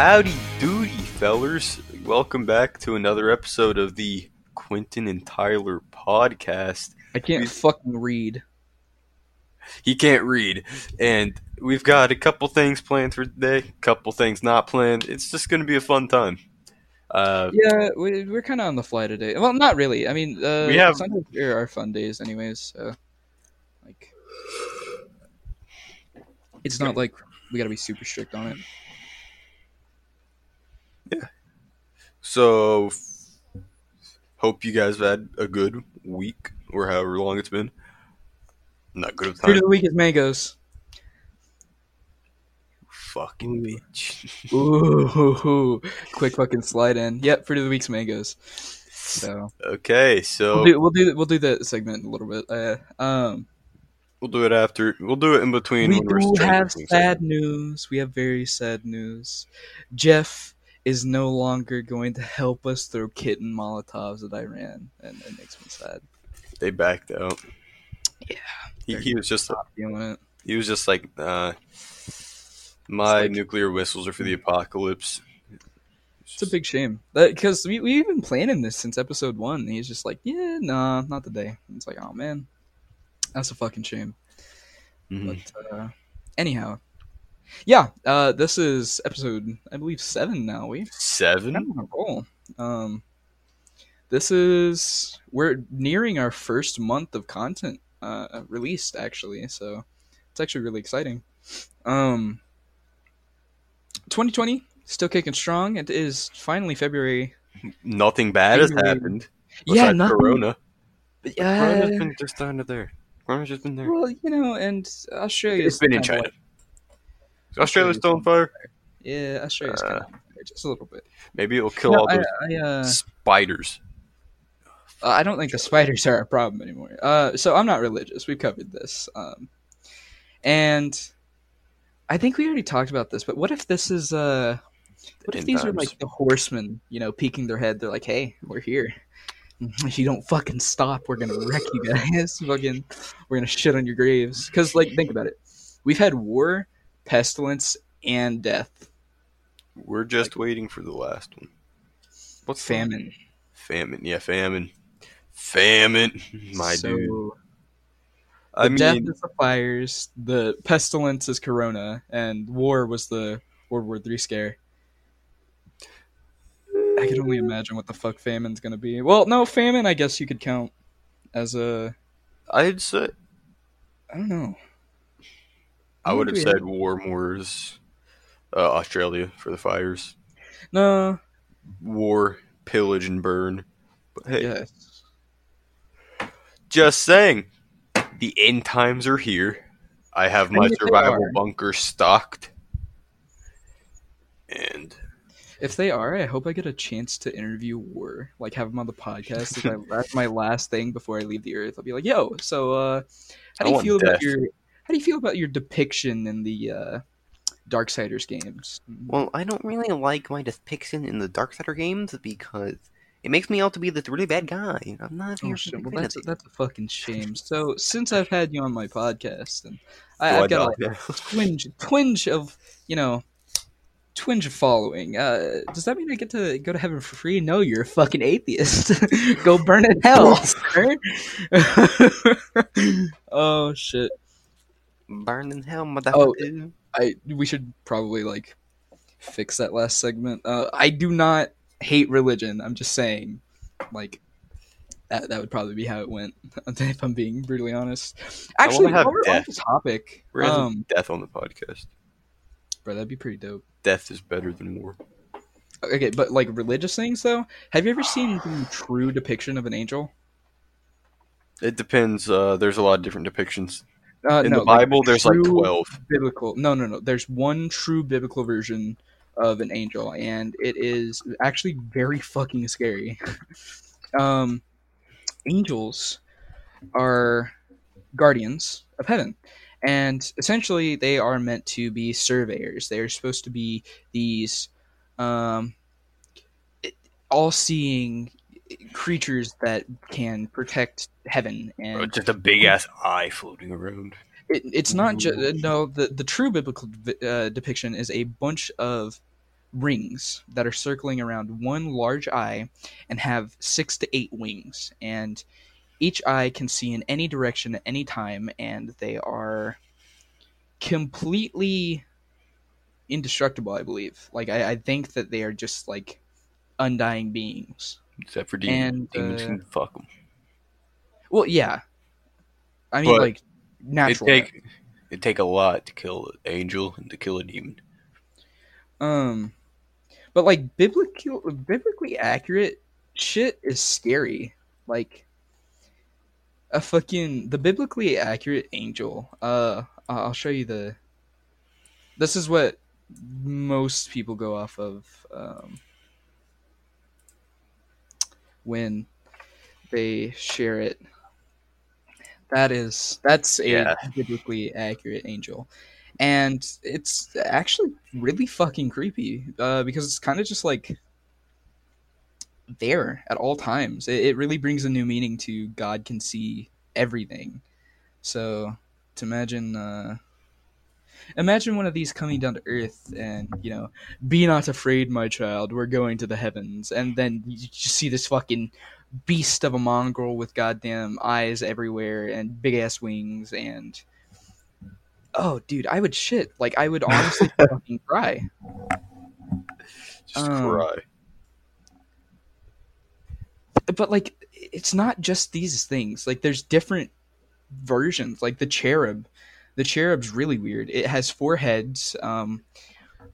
Howdy doody, fellers. Welcome back to another episode of the Quentin and Tyler podcast. I can't We- fucking read. He can't read, and we've got a couple things planned for today, couple things not planned. It's just going to be a fun time. Uh, Yeah, we, we're kind of on the fly today. Well, not really. I mean, uh, We have- Sundays are our fun days, anyways. So, like, it's not like we gotta be super strict on it. So, f- hope you guys have had a good week, or however long it's been. Not good of Fruit of the week is mangoes. Fucking bitch. Ooh, quick fucking slide in. Yep, fruit of the week's mangoes. So Okay, so we'll do we'll do we'll do that segment in a little bit. Uh, um, we'll do it after. We'll do it in between. we when we're do have sad news. We have very sad news. Jeff is no longer going to help us throw kitten Molotovs at Iran, and it makes me sad. They backed out. Yeah. He, he was just it. he was just like uh, my like- nuclear whistles are for the apocalypse. It's a big shame because we we've been planning this since episode one. He's just like, yeah, nah, not today. And it's like, oh man, that's a fucking shame. Mhm. But uh, anyhow, yeah, uh, this is episode I believe seven now. We Seven. kind of on a roll. Um, this is we're nearing our first month of content uh, released actually, so it's actually really exciting. Um, 2020 still kicking strong. It is finally February. Nothing bad has happened. yeah, besides nothing. Corona. Yeah. Corona's been just under there. Corona's just been there. Well, you know, and Australia. It's been in China. Is Australia still on fire? yeah, Australia's kind Uh, of just a little bit. Maybe it'll kill No, all I, those I, uh, spiders. Uh, I don't think the spiders are a problem anymore. Uh, so I'm not religious. We've covered this. Um, and I think we already talked about this, but what if this is uh what if these are like the horsemen, you know, peeking their head, they're like, Hey, we're here. If you don't fucking stop, we're gonna wreck you guys. fucking we're gonna shit on your graves. Cause like think about it. We've had war, pestilence, and death. We're just waiting for the last one. What's the- Famine. Famine. Yeah, famine. Famine. My so, dude. The I death mean, is the fires, the pestilence is corona, and war was the World War Three scare. I can only imagine what the fuck famine's gonna be. Well, no, famine I guess you could count as a I'd say I don't know. I would have said war more uh, Australia for the fires. No, War, pillage, and burn. But hey, yes. just saying, the end times are here. I have my mean, if they survival bunker stocked, and If they are, I hope I get a chance to interview War, like have him on the podcast. if I, that's my last thing before I leave the Earth. I'll be like, "Yo, so uh, how do you want feel about your how do you feel about your depiction in the uh, Darksiders games?" Well, I don't really like my depiction in the Darksider games because it makes me out to be this really bad guy. I'm not Oh here! Well, that's fantasy. that's a fucking shame. So since I've had you on my podcast, and I, I've got like a twinge, twinge of you know, twinge of following. Uh, does that mean I get to go to heaven for free? No, you're a fucking atheist. go burn in hell, oh shit! Burn in hell, Oh. I we should probably like fix that last segment. Uh, I do not hate religion. I'm just saying, like. That, that would probably be how it went, if I'm being brutally honest. Actually, wanna have while we're on death. the topic, we're um, death on the podcast. bro, that'd be pretty dope. Death is better than war. Okay, but like religious things though, have you ever seen the true depiction of an angel? It depends. Uh, there's a lot of different depictions Uh, in no, the like, Bible. there's like twelve. biblical. No, no, no. There's one true biblical version of an angel, and it is actually very fucking scary. um, angels are guardians of heaven, and essentially they are meant to be surveyors. They are supposed to be these um, all-seeing creatures that can protect heaven Bro, and just a big ass eye floating around. it, it's not just no the the true biblical uh, depiction is a bunch of rings that are circling around one large eye and have six to eight wings. And each eye can see in any direction at any time, and they are completely indestructible, I believe. Like, I, I think that they are just like undying beings. Except for demons. And, demons uh, can fuck them. Well, yeah. I mean, But like, It natural. take it take a lot to kill an angel and to kill a demon. Um, but like biblical, biblically accurate shit is scary. Like a fucking the biblically accurate angel. Uh, I'll show you the. This is what most people go off of um, when they share it. That is that's a Yeah. biblically accurate angel, and it's actually really fucking creepy uh, because it's kind of just like there at all times. It, it really brings a new meaning to God can see everything. So to imagine, uh, imagine one of these coming down to earth and you know, be not afraid, my child. We're going to the heavens, and then you just see this fucking beast of a mongrel with goddamn eyes everywhere and big ass wings and. Oh, dude, I would shit. Like, I would honestly fucking cry. Just Um, cry. but like it's not just these things like there's different versions like the cherub the cherub's really weird. It has four heads um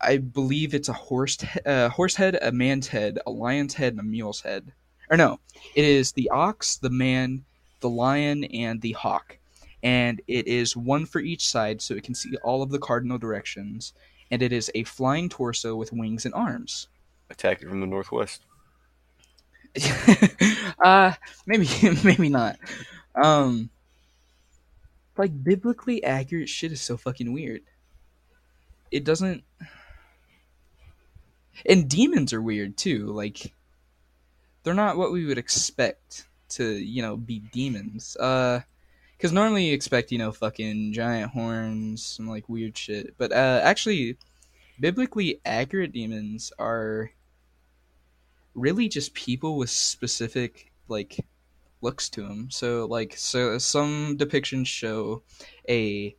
i believe it's a horse uh, horse head a man's head a lion's head and a mule's head. Or no it is the ox the man the lion and the hawk. And it is one for each side so it can see all of the cardinal directions. And it is a flying torso with wings and arms. Attack it from the northwest. uh maybe maybe not. Um like biblically accurate shit is so fucking weird. It doesn't and demons are weird too like they're not what we would expect to you know be demons. Uh because normally you expect you know fucking giant horns and like weird shit but uh actually biblically accurate demons are really just people with specific like looks to him. So like so some depictions show a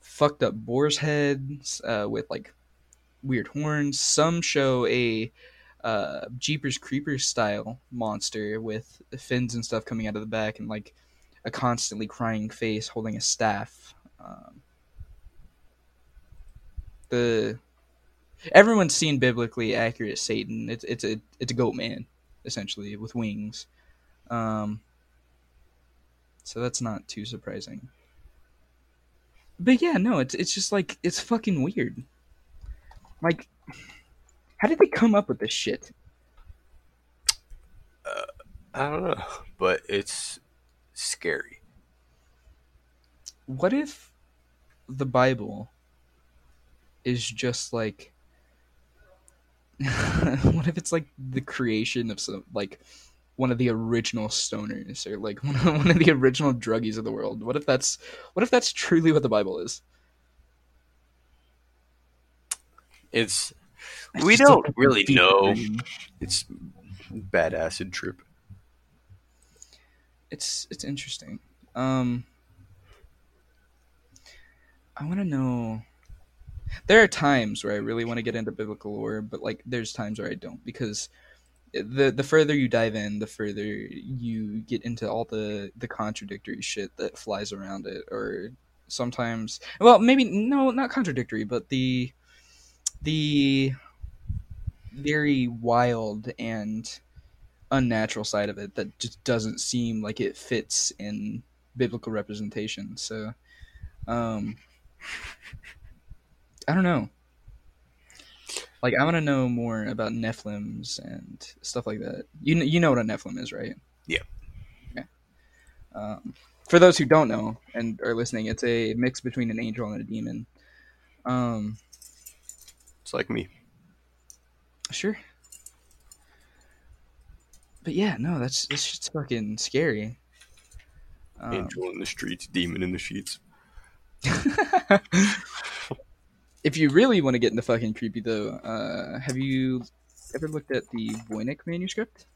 fucked up boar's head uh, with like weird horns. Some show a uh, Jeepers Creepers style monster with fins and stuff coming out of the back and like a constantly crying face holding a staff. Um, the everyone's seen biblically accurate Satan. It's it's a it's a goat man essentially with wings. Um, so that's not too surprising. But yeah, no, it's it's just like it's fucking weird. Like, how did they come up with this shit? Uh, I don't know, but it's scary. What if the Bible is just like what if it's like the creation of some like one of the original stoners or like one of, one of the original druggies of the world? What if that's what if that's truly what the Bible is? It's It's we just don't really know. dream. It's bad acid trip. It's it's interesting. Um I want to know there are times where I really want to get into biblical lore, but like there's times where I don't because the the further you dive in, the further you get into all the the contradictory shit that flies around it or sometimes well, maybe no, not contradictory, but the the very wild and unnatural side of it that just doesn't seem like it fits in biblical representation. So, um, I don't know. Like, I want to know more about Nephilims and stuff like that. You you know what a Nephilim is, right? Yeah. Okay. Um, for those who don't know and are listening, it's a mix between an angel and a demon. Um, It's like me. Sure. But yeah, no, that's that's just fucking scary. Um, Angel in the streets, demon in the sheets. if you really want to get into fucking creepy though, uh, have you ever looked at the Voynich manuscript?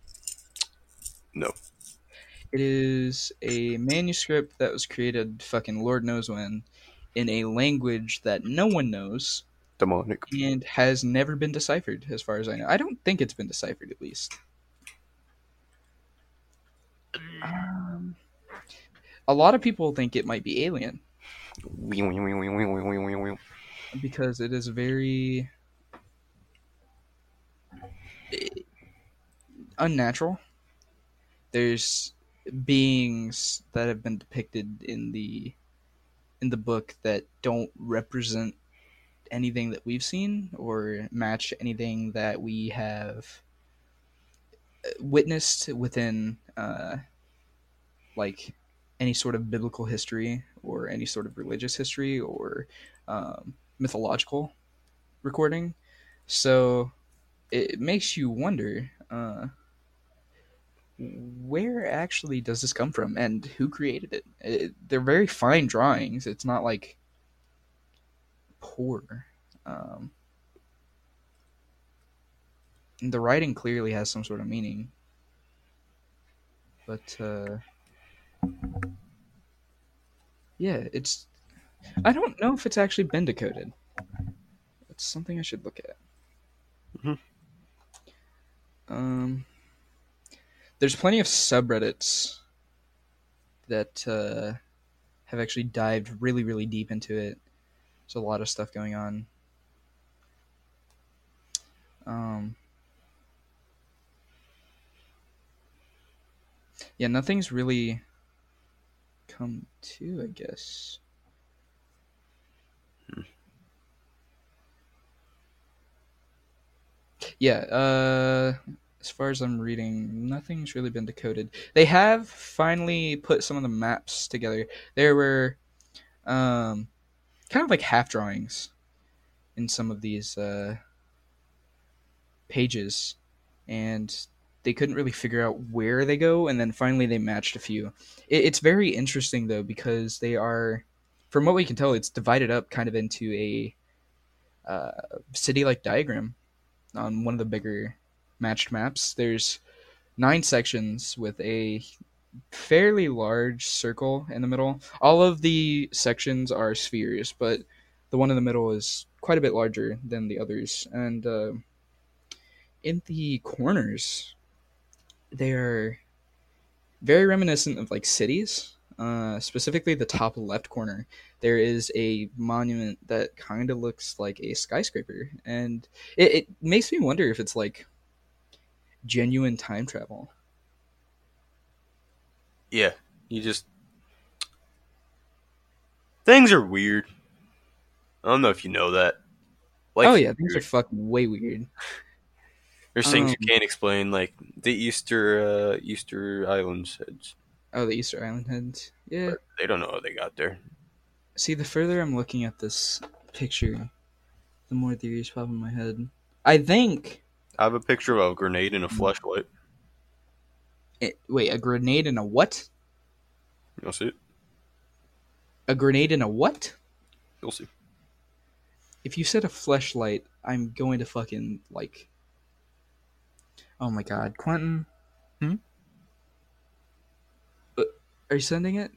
No. It is a manuscript that was created fucking Lord knows when in a language that no one knows Demonic. and has never been deciphered as far as I know. I don't think it's been deciphered at least. Um, a lot of people think it might be alien because it is very unnatural. There's beings that have been depicted in the in the book that don't represent anything that we've seen or match anything that we have uh, witnessed within uh, like any sort of biblical history or any sort of religious history or um, mythological recording. So it makes you wonder uh, where actually does this come from and who created it? it? They're very fine drawings. It's not like poor. Um, the writing clearly has some sort of meaning, but uh, yeah, it's. I don't know if it's actually been decoded. It's something I should look at. Mhm. Um, there's plenty of subreddits that uh, have actually dived really, really deep into it. There's a lot of stuff going on. Um, yeah, nothing's really come to, I guess. Yeah, uh, as far as I'm reading, nothing's really been decoded. They have finally put some of the maps together. There were um, kind of like half drawings in some of these uh, pages, and they couldn't really figure out where they go. And then finally, they matched a few. It, it's very interesting though because they are, from what we can tell, it's divided up kind of into a uh, city-like diagram on one of the bigger matched maps. There's nine sections with a fairly large circle in the middle. All of the sections are spheres, but the one in the middle is quite a bit larger than the others. And uh, in the corners, they are very reminiscent of like cities. Uh, specifically, the top left corner, there is a monument that kind of looks like a skyscraper, and it, it makes me wonder if it's like genuine time travel. Yeah, you just things are weird. I don't know if you know that. oh is yeah, things are fucking way weird. There's things um, you can't explain, like the Easter uh, Easter Island heads. Oh, the Easter Island heads. Yeah. They don't know how they got there. See, the further I'm looking at this picture, the more theories pop in my head. I think. I have a picture of a grenade and a Hmm. flashlight. It, wait, a grenade and a what? You'll see it. A grenade and a what? You'll see. If you said a flashlight, I'm going to fucking like. Oh my god, Quentin. Hmm? Uh, Are you sending it?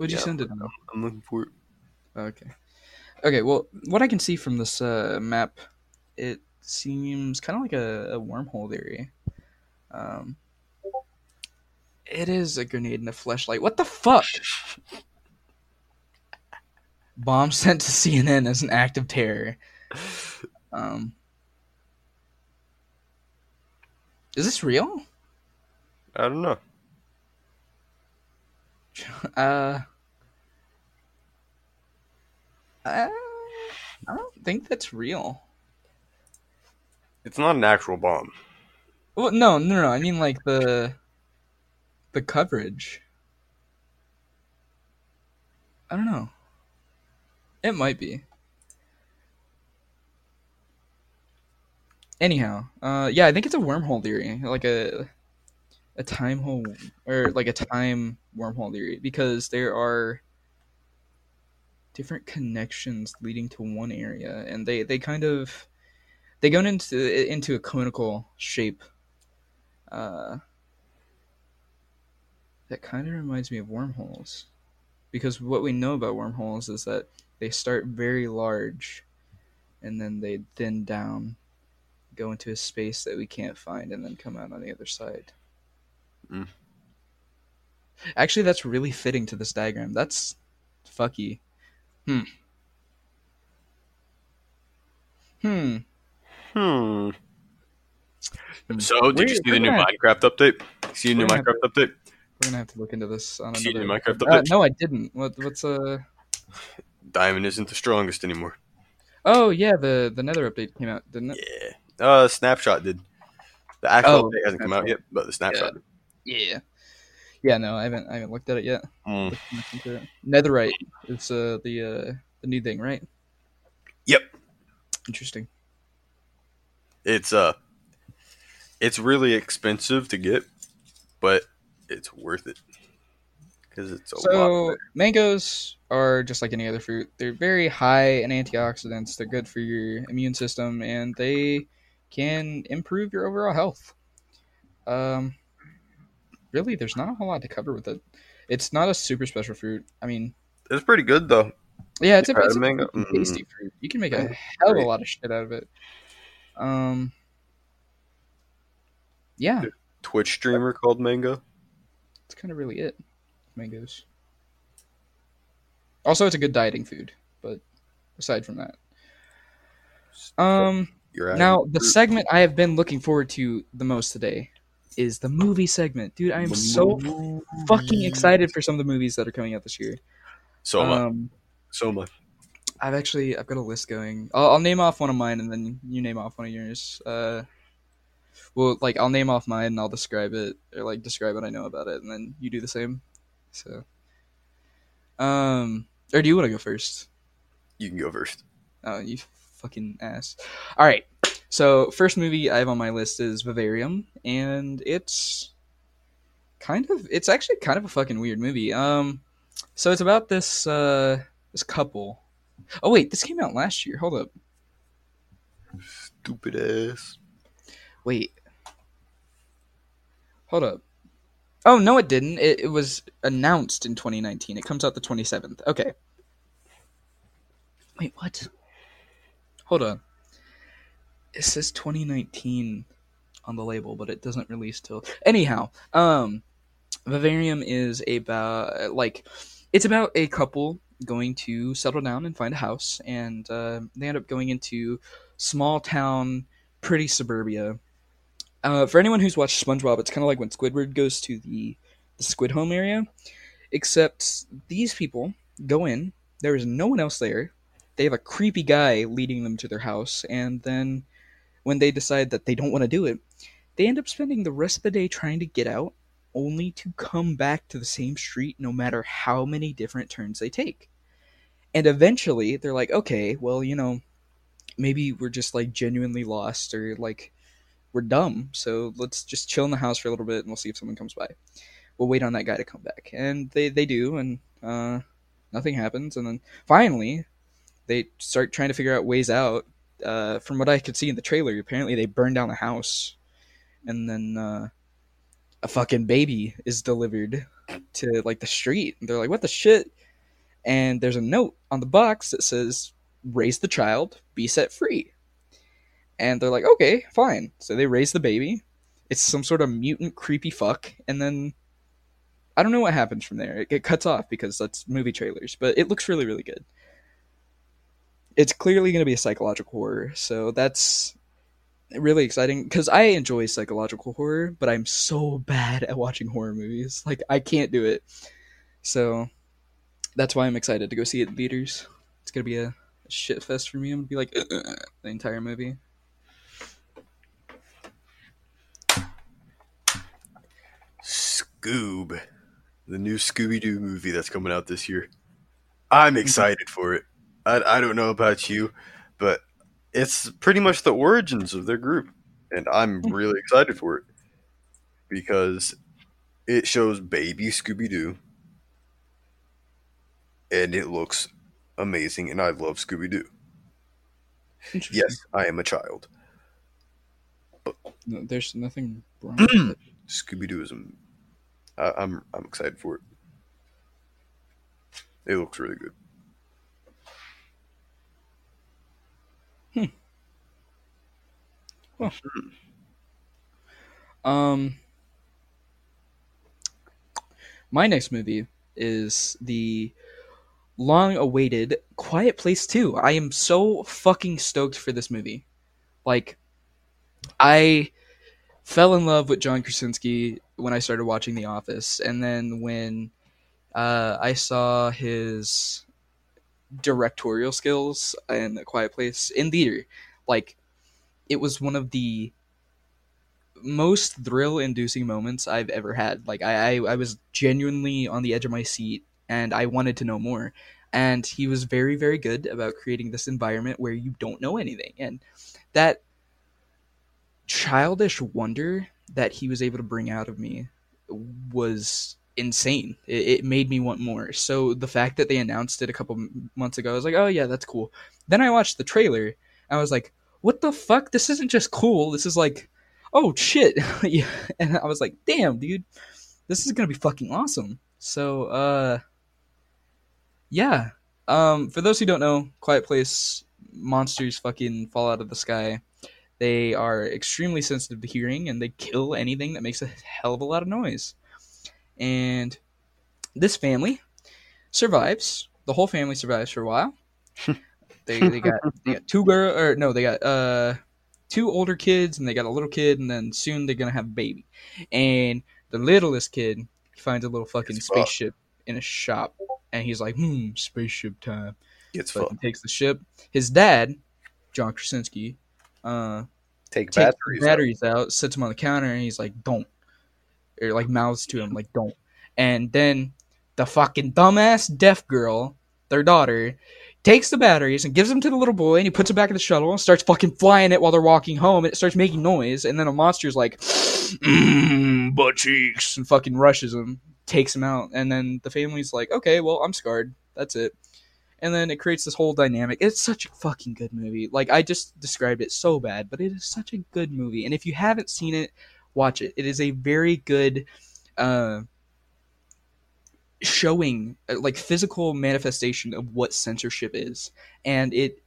Would you send it? on? I'm looking for it. Okay. Okay. Well, what I can see from this uh, map, it seems kind of like a, a wormhole theory. Um, it is a grenade and a flashlight. What the fuck? Bomb sent to CNN as an act of terror. Um, is this real? I don't know. Uh, I, I don't think that's real. It's not an actual bomb. Well, no, no, no. I mean like the the coverage. I don't know. It might be. Anyhow, uh, yeah, I think it's a wormhole theory, like a a time hole or like a time wormhole theory, because there are different connections leading to one area, and they they kind of they go into into a conical shape. Uh, that kind of reminds me of wormholes, because what we know about wormholes is that they start very large, and then they thin down, go into a space that we can't find, and then come out on the other side. Mm. Actually, that's really fitting to this diagram. That's fucky. Hmm. Hmm. Hmm. So, did We're- you see the new gonna- Minecraft update? See the new we're gonna Minecraft update? We're gonna have to look into this on See the another. Minecraft Uh, update? no, I didn't. What, what's uh? Diamond isn't the strongest anymore. Oh yeah, the the Nether update came out, didn't it? Yeah. Uh, Snapshot did. The actual Oh, update hasn't come out yet, but the Snapshot. did. Yeah. Yeah, no, I haven't. I haven't looked at it yet. Mm. Looked much into it. Netherite is uh the uh the new thing, right? Yep. Interesting. It's uh, it's really expensive to get, but it's worth it because it's a. So mangoes are just like any other fruit. They're very high in antioxidants. They're good for your immune system, and they can improve your overall health. Um, really, there's not a whole lot to cover with it. It's not a super special fruit. I mean, It's pretty good though. yeah, it's a, it's a mango? Tasty fruit. You can make a hell of a lot of shit out of it. Um, yeah, Twitch streamer called Mango. that's kind of really it. Mangoes. Also, it's a good dieting food, but aside from that, um, now the segment I have been looking forward to the most today is the movie segment, dude. I am so fucking excited for some of the movies that are coming out this year. So much. Um, so much. I've actually I've got a list going. I'll, I'll name off one of mine, and then you name off one of yours. Uh, well, like I'll name off mine, and I'll describe it, or like describe what I know about it, and then you do the same. So, um, or do you want to go first? You can go first. Oh, you fucking ass. All right. So, first movie I have on my list is Vivarium, and it's kind of it's actually kind of a fucking weird movie. Um, so it's about this uh this couple. Oh wait, this came out last year. Hold up. Stupid ass. Wait. Hold up. Oh no, it didn't. It, it was announced in 2019. It comes out the 27th. Okay. Wait, what? Hold on. It says 2019 on the label, but it doesn't release till. Anyhow, um, Vivarium is about like it's about a couple going to settle down and find a house, and uh, they end up going into small town, pretty suburbia. Uh, for anyone who's watched SpongeBob, it's kind of like when Squidward goes to the the Squid Home area, except these people go in. There is no one else there. They have a creepy guy leading them to their house, and then when they decide that they don't want to do it, they end up spending the rest of the day trying to get out, only to come back to the same street no matter how many different turns they take. And eventually, they're like, okay, well, you know, maybe we're just like genuinely lost or like we're dumb. So let's just chill in the house for a little bit and we'll see if someone comes by. We'll wait on that guy to come back. And they, they do, and uh, nothing happens. And then finally, they start trying to figure out ways out. Uh, from what I could see in the trailer, apparently they burn down the house. And then uh, a fucking baby is delivered to like the street. And they're like, what the shit? And there's a note on the box that says, raise the child, be set free. And they're like, okay, fine. So they raise the baby. It's some sort of mutant, creepy fuck. And then I don't know what happens from there. It, it cuts off because that's movie trailers, but it looks really, really good. It's clearly going to be a psychological horror. So that's really exciting because I enjoy psychological horror, but I'm so bad at watching horror movies. Like, I can't do it. So that's why I'm excited to go see it in theaters. It's going to be a shit fest for me. I'm gonna be like the entire movie. Scoob, the new Scooby Doo movie that's coming out this year. I'm excited for it. I, I don't know about you, but it's pretty much the origins of their group, and I'm hmm. really excited for it because it shows baby Scooby Doo, and it looks amazing, and I love Scooby Doo. Yes, I am a child. No, there's nothing wrong with it. Scooby Doo is. Um, I'm I'm excited for it. It looks really good. Um, my next movie is the long-awaited Quiet Place 2. I am so fucking stoked for this movie. Like, I fell in love with John Krasinski when I started watching The Office, and then when uh, I saw his directorial skills in A Quiet Place in theater, like, it was one of the most thrill inducing moments I've ever had. Like I, I I was genuinely on the edge of my seat and I wanted to know more. And he was very, very good about creating this environment where you don't know anything. And that childish wonder that he was able to bring out of me was insane. It, it made me want more. So the fact that they announced it a couple months ago, I was like, oh yeah, that's cool. Then I watched the trailer I was like, what the fuck? This isn't just cool. This is like oh shit. Yeah. And i was like damn dude. This is gonna be fucking awesome. So uh yeah. Um for those who don't know quiet place monsters fucking fall out of the sky. They are extremely sensitive to hearing and they kill anything that makes a hell of a lot of noise. And this family survives. The whole family survives for a while they, they got they got two girl or no they got uh two older kids and they got a little kid and then soon they're gonna have a baby and the littlest kid finds a little fucking fucked. spaceship in a shop and he's like hmm spaceship time It's fucking takes the ship his dad john krasinski uh Take takes batteries. batteries out. sits him on the counter and he's like don't or like mouths to him like don't and then the fucking dumbass deaf girl their daughter takes the batteries and gives them to the little boy and he puts it back in the shuttle and starts fucking flying it while they're walking home and it starts making noise and then a monster's like mmm butt cheeks and fucking rushes him takes him out and then the family's like okay well i'm scarred. That's it. And then it creates this whole dynamic. It's such a fucking good movie. Like i just described it so bad but it is such a good movie. And if you haven't seen it watch it. It is a very good uh showing uh, like physical manifestation of what censorship is. And it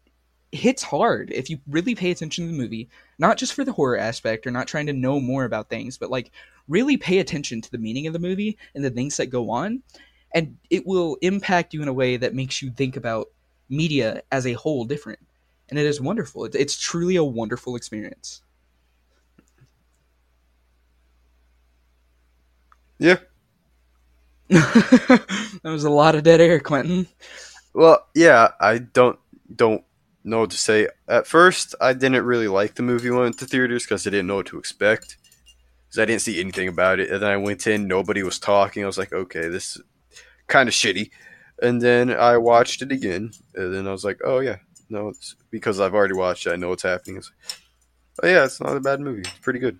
hits hard if you really pay attention to the movie not just for the horror aspect or not trying to know more about things but like really pay attention to the meaning of the movie and the things that go on. And it will impact you in a way that makes you think about media as a whole different. And it is wonderful. It- it's truly a wonderful experience. Yeah. that was a lot of dead air quentin Well, yeah, I don't don't know what to say. At first, I didn't really like the movie when I went to theaters because I didn't know what to expect. Because I didn't see anything about it, and then I went in, nobody was talking. I was like, okay, this is kind of shitty. And then I watched it again, and then I was like, oh yeah, no, it's because I've already watched it. I know what's happening. It's like, oh yeah, it's not a bad movie. It's pretty good.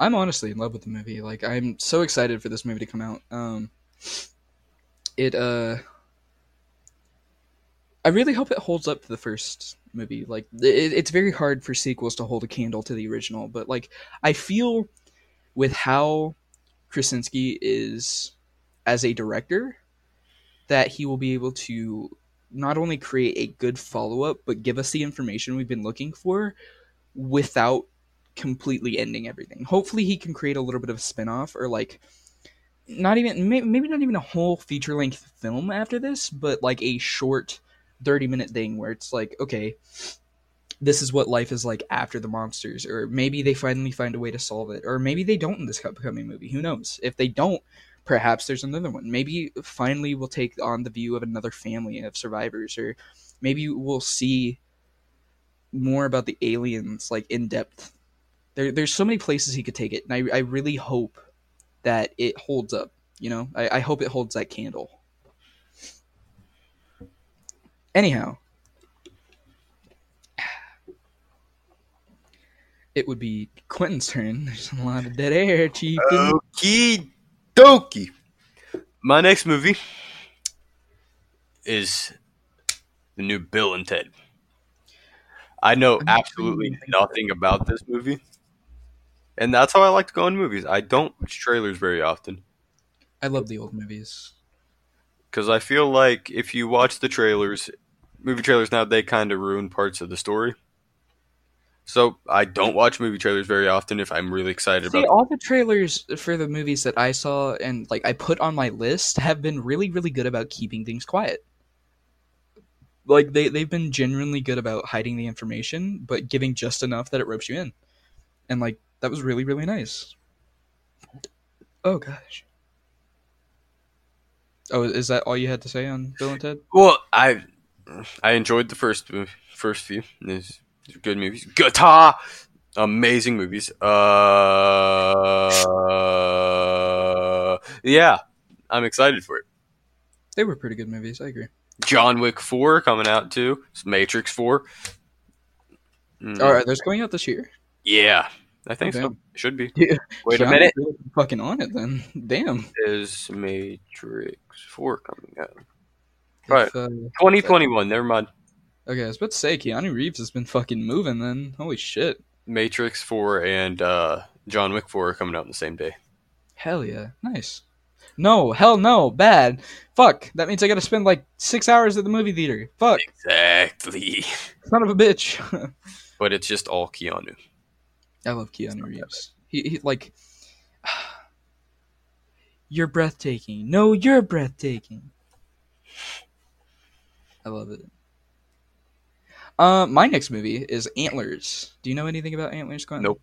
I'm honestly in love with the movie. Like I'm so excited for this movie to come out. Um it uh I really hope it holds up to the first movie. Like it, it's very hard for sequels to hold a candle to the original, but like I feel with how Krasinski is as a director that he will be able to not only create a good follow-up but give us the information we've been looking for without completely ending everything. Hopefully, he can create a little bit of a spin-off or like not even maybe not even a whole feature-length film after this, but like a short 30-minute thing where it's like, okay, this is what life is like after the monsters or maybe they finally find a way to solve it or maybe they don't in this upcoming movie. Who knows? If they don't, perhaps there's another one. Maybe finally we'll take on the view of another family of survivors or maybe we'll see more about the aliens like in depth there, there's so many places he could take it, and I, I really hope that it holds up. You know, I, I hope it holds that candle. Anyhow, it would be Quentin's turn. There's a lot of dead air, Chief. Okie dokie. My next movie is the new Bill and Ted. I know absolutely even thinking about nothing about this movie, and that's how I like to go in movies. I don't watch trailers very often I love the old movies. because I feel like if you watch the trailers, movie trailers now they kind of ruin parts of the story. So I don't watch movie trailers very often if I'm really excited See, about. all the trailers for the movies that I saw and like I put on my list have been really, really good about keeping things quiet. Like they they've been genuinely good about hiding the information, but giving just enough that it ropes you in, and like that was really, really nice. Oh gosh. Oh, is that all you had to say on Bill and Ted? Well, I I enjoyed the first first few. These good movies. Guitar, amazing movies. Uh, yeah, I'm excited for it. They were pretty good movies. I agree. John Wick Four coming out too. It's Matrix Four. Mm, All right, those going out this year. Yeah, I think so. Damn. Should be. Yeah. Wait a minute. really fucking on it then. Damn. Is Matrix Four coming out? Right. Uh, 2021. Never mind. Okay, I was about to say Keanu Reeves has been fucking moving. Then holy shit, Matrix Four and uh, John Wick Four are coming out on the same day. hell yeah, nice. No, hell no, bad. Fuck. That means I got to spend like six hours at the movie theater. Fuck, Exactly. son of a bitch. But it's just all Keanu. I love Keanu Reeves. He, he like, you're breathtaking. No, you're breathtaking. I love it. Uh, my next movie is Antlers. Do you know anything about Antlers, Glenn? Nope.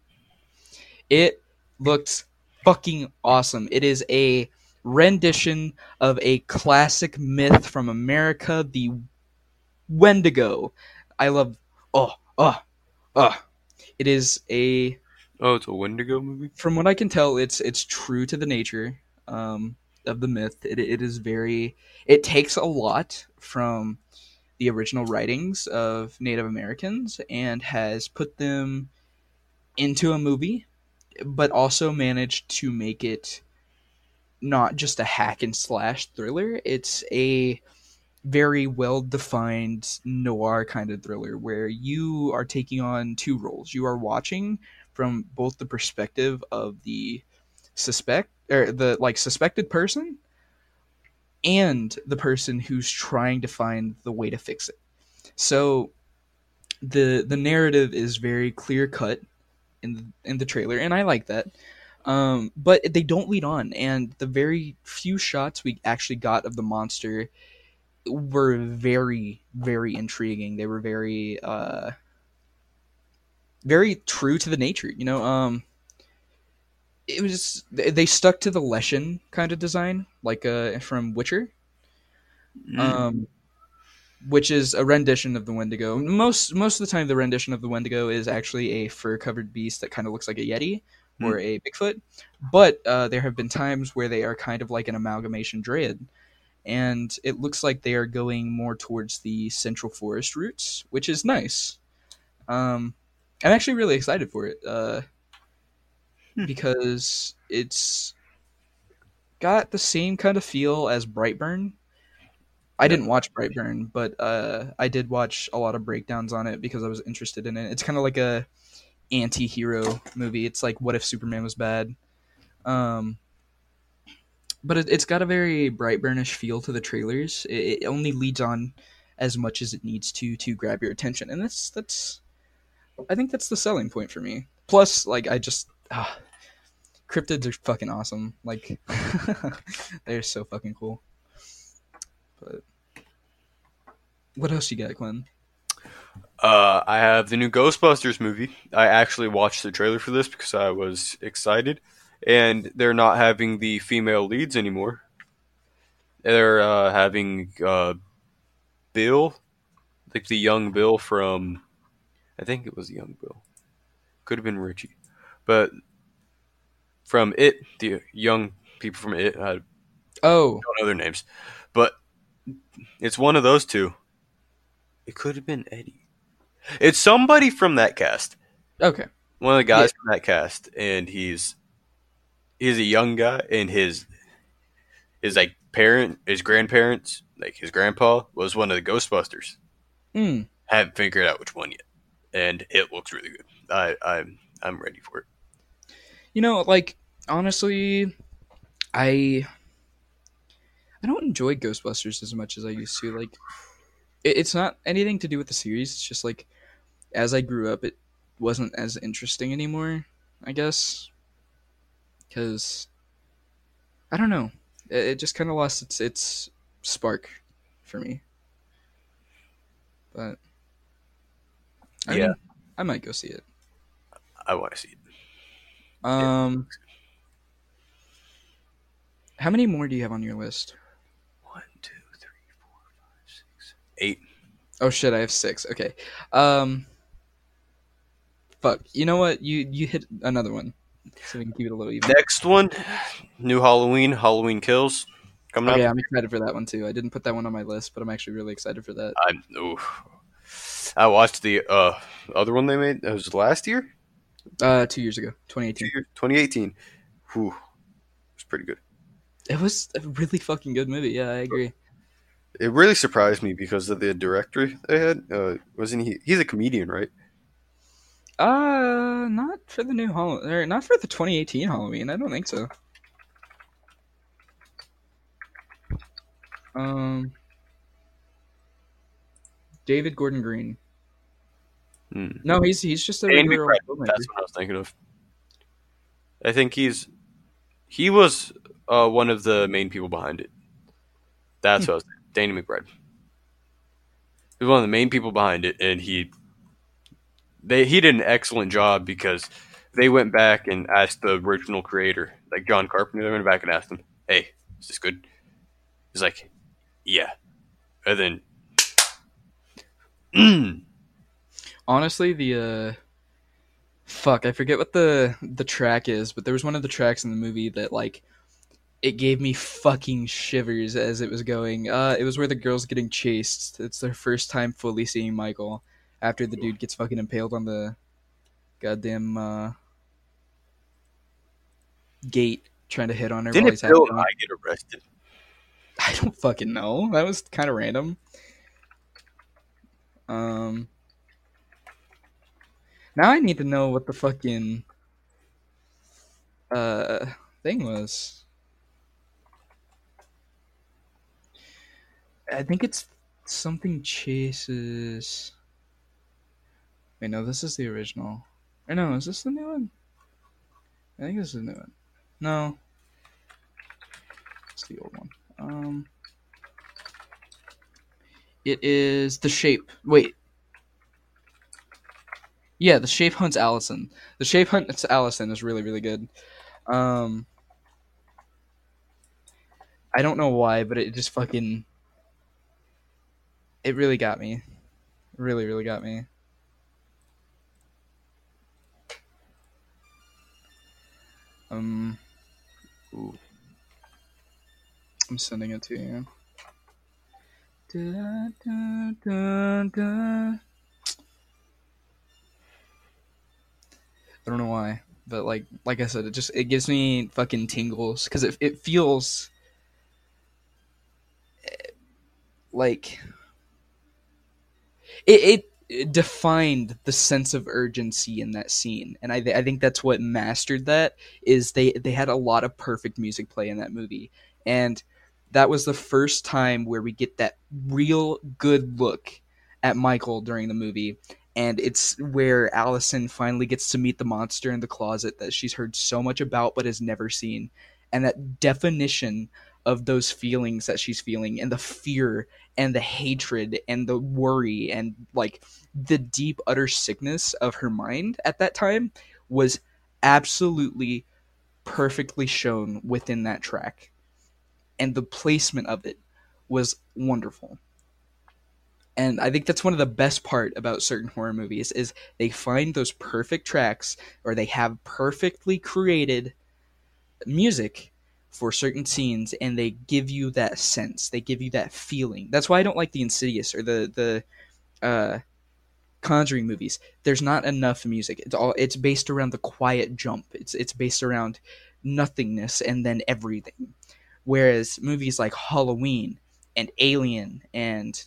It looked fucking awesome. It is a rendition of a classic myth from America, the Wendigo. I love. Oh, oh, oh. It is a Oh, it's a Wendigo movie. from what I can tell, it's it's true to the nature um, of the myth. It, it is very. It takes a lot from the original writings of Native Americans and has put them into a movie, but also managed to make it not just a hack and slash thriller. It's a very well defined noir kind of thriller where you are taking on two roles. You are watching from both the perspective of the suspect or the like suspected person and the person who's trying to find the way to fix it. So the the narrative is very clear cut in the, in the trailer and I like that. Um, but they don't lead on and the very few shots we actually got of the monster were very very intriguing. They were very uh very true to the nature, you know. Um, it was they they stuck to the Leshen kind of design, like uh from Witcher, um, which is a rendition of the Wendigo. Most most of the time, the rendition of the Wendigo is actually a fur covered beast that kind of looks like a yeti or a Bigfoot. But uh, there have been times where they are kind of like an amalgamation dread. And it looks like they are going more towards the Central Forest routes, which is nice. Um, I'm actually really excited for it uh, Hmm. because it's got the same kind of feel as Brightburn. I didn't watch Brightburn, but uh, I did watch a lot of breakdowns on it because I was interested in it. It's kind of like a anti-hero movie. It's like what if Superman was bad. Um, but it, it's got a very bright burnish feel to the trailers. It, it only leads on as much as it needs to to grab your attention, and that's that's. I think that's the selling point for me. Plus, like I just ah, cryptids are fucking awesome. Like they're so fucking cool. But what else you got, Glenn? Uh, I have the new Ghostbusters movie. I actually watched the trailer for this because I was excited, and they're not having the female leads anymore. They're uh, having uh, Bill, like the young Bill from, I think it was young Bill, could have been Richie, but from it, the young people from it. I Oh, don't know their names, but it's one of those two. It could have been Eddie. It's somebody from that cast. okay. One of the guys from that cast, and he's he's a young guy, and his his like parent, his grandparents, like his grandpa was one of the Ghostbusters. Mm. Haven't figured out which one yet, and it looks really good. I I'm I'm ready for it. You know, like honestly, I I don't enjoy Ghostbusters as much as I used to. Like, it, it's not anything to do with the series. It's just like as I grew up, it wasn't as interesting anymore. I guess because I don't know. It, it just kind of lost its its spark for me. But I Yeah. mean, I might go see it. I want to see it. Um, how many more do you have on your list? One, two, three, four, five, six, eight. Oh shit, I have six. Okay. Um. Fuck. You know what? You you hit another one, so we can keep it a little even. Next one, new Halloween, Halloween Kills, coming Oh, up. yeah, I'm excited for that one too. I didn't put that one on my list, but I'm actually really excited for that. I'm. I watched the uh other one they made. That was last year, Uh, two years ago, two 2018. years, 2018. Whew, it was pretty good. It was a really fucking good movie. Yeah, I agree. It really surprised me because of the director they had. Uh, wasn't he? He's a comedian, right? Uh, not for the new Halloween, not for the 2018 Halloween. I don't think so. Um, David Gordon Green. Hmm. No, he's he's just a Andy regular Brett, old. That's what I was thinking of. I think he's he was uh, one of the main people behind it. That's what I was thinking. Danny McBride. He was one of the main people behind it, and he they he did an excellent job because they went back and asked the original creator, like John Carpenter, they went back and asked him, "Hey, is this good?" He's like, "Yeah," and then. Honestly, the uh, fuck, I forget what the the track is, but there was one of the tracks in the movie that like it gave me fucking shivers as it was going. Uh, it was where the girl's getting chased. It's their first time fully seeing Michael after the dude gets fucking impaled on the goddamn uh, gate trying to hit on her. didn't Bill having- I get arrested? I don't fucking know. That was kind of random. Um. Now I need to know what the fucking uh thing was. I think it's something chases. Wait, no, this is the original. Or no, is this the new one? I think this is the new one. No. It's the old one. Um, it is the shape. Wait. Yeah, the shape hunts Allyson. The shape hunts Allyson is really really good. Um, I don't know why, but it just fucking. It really got me. Really, really got me. Um. Ooh. I'm sending it to you. Da, da, da. I don't know why, but like like I said, it just it gives me fucking tingles because it it feels eh, like it it defined the sense of urgency in that scene, and I I think that's what mastered that is they they had a lot of perfect music play in that movie, and that was the first time where we get that real good look at Michael during the movie. And it's where Allyson finally gets to meet the monster in the closet that she's heard so much about but has never seen. And that definition of those feelings that she's feeling and the fear and the hatred and the worry and like the deep utter sickness of her mind at that time was absolutely perfectly shown within that track. And the placement of it was wonderful. And i think that's one of the best part about certain horror movies is they find those perfect tracks or they have perfectly created music for certain scenes and they give you that sense. They give you that feeling. That's why i don't like the insidious or the the uh conjuring movies. There's not enough music. It's all it's based around the quiet jump. It's it's based around nothingness and then everything. Whereas movies like halloween and alien and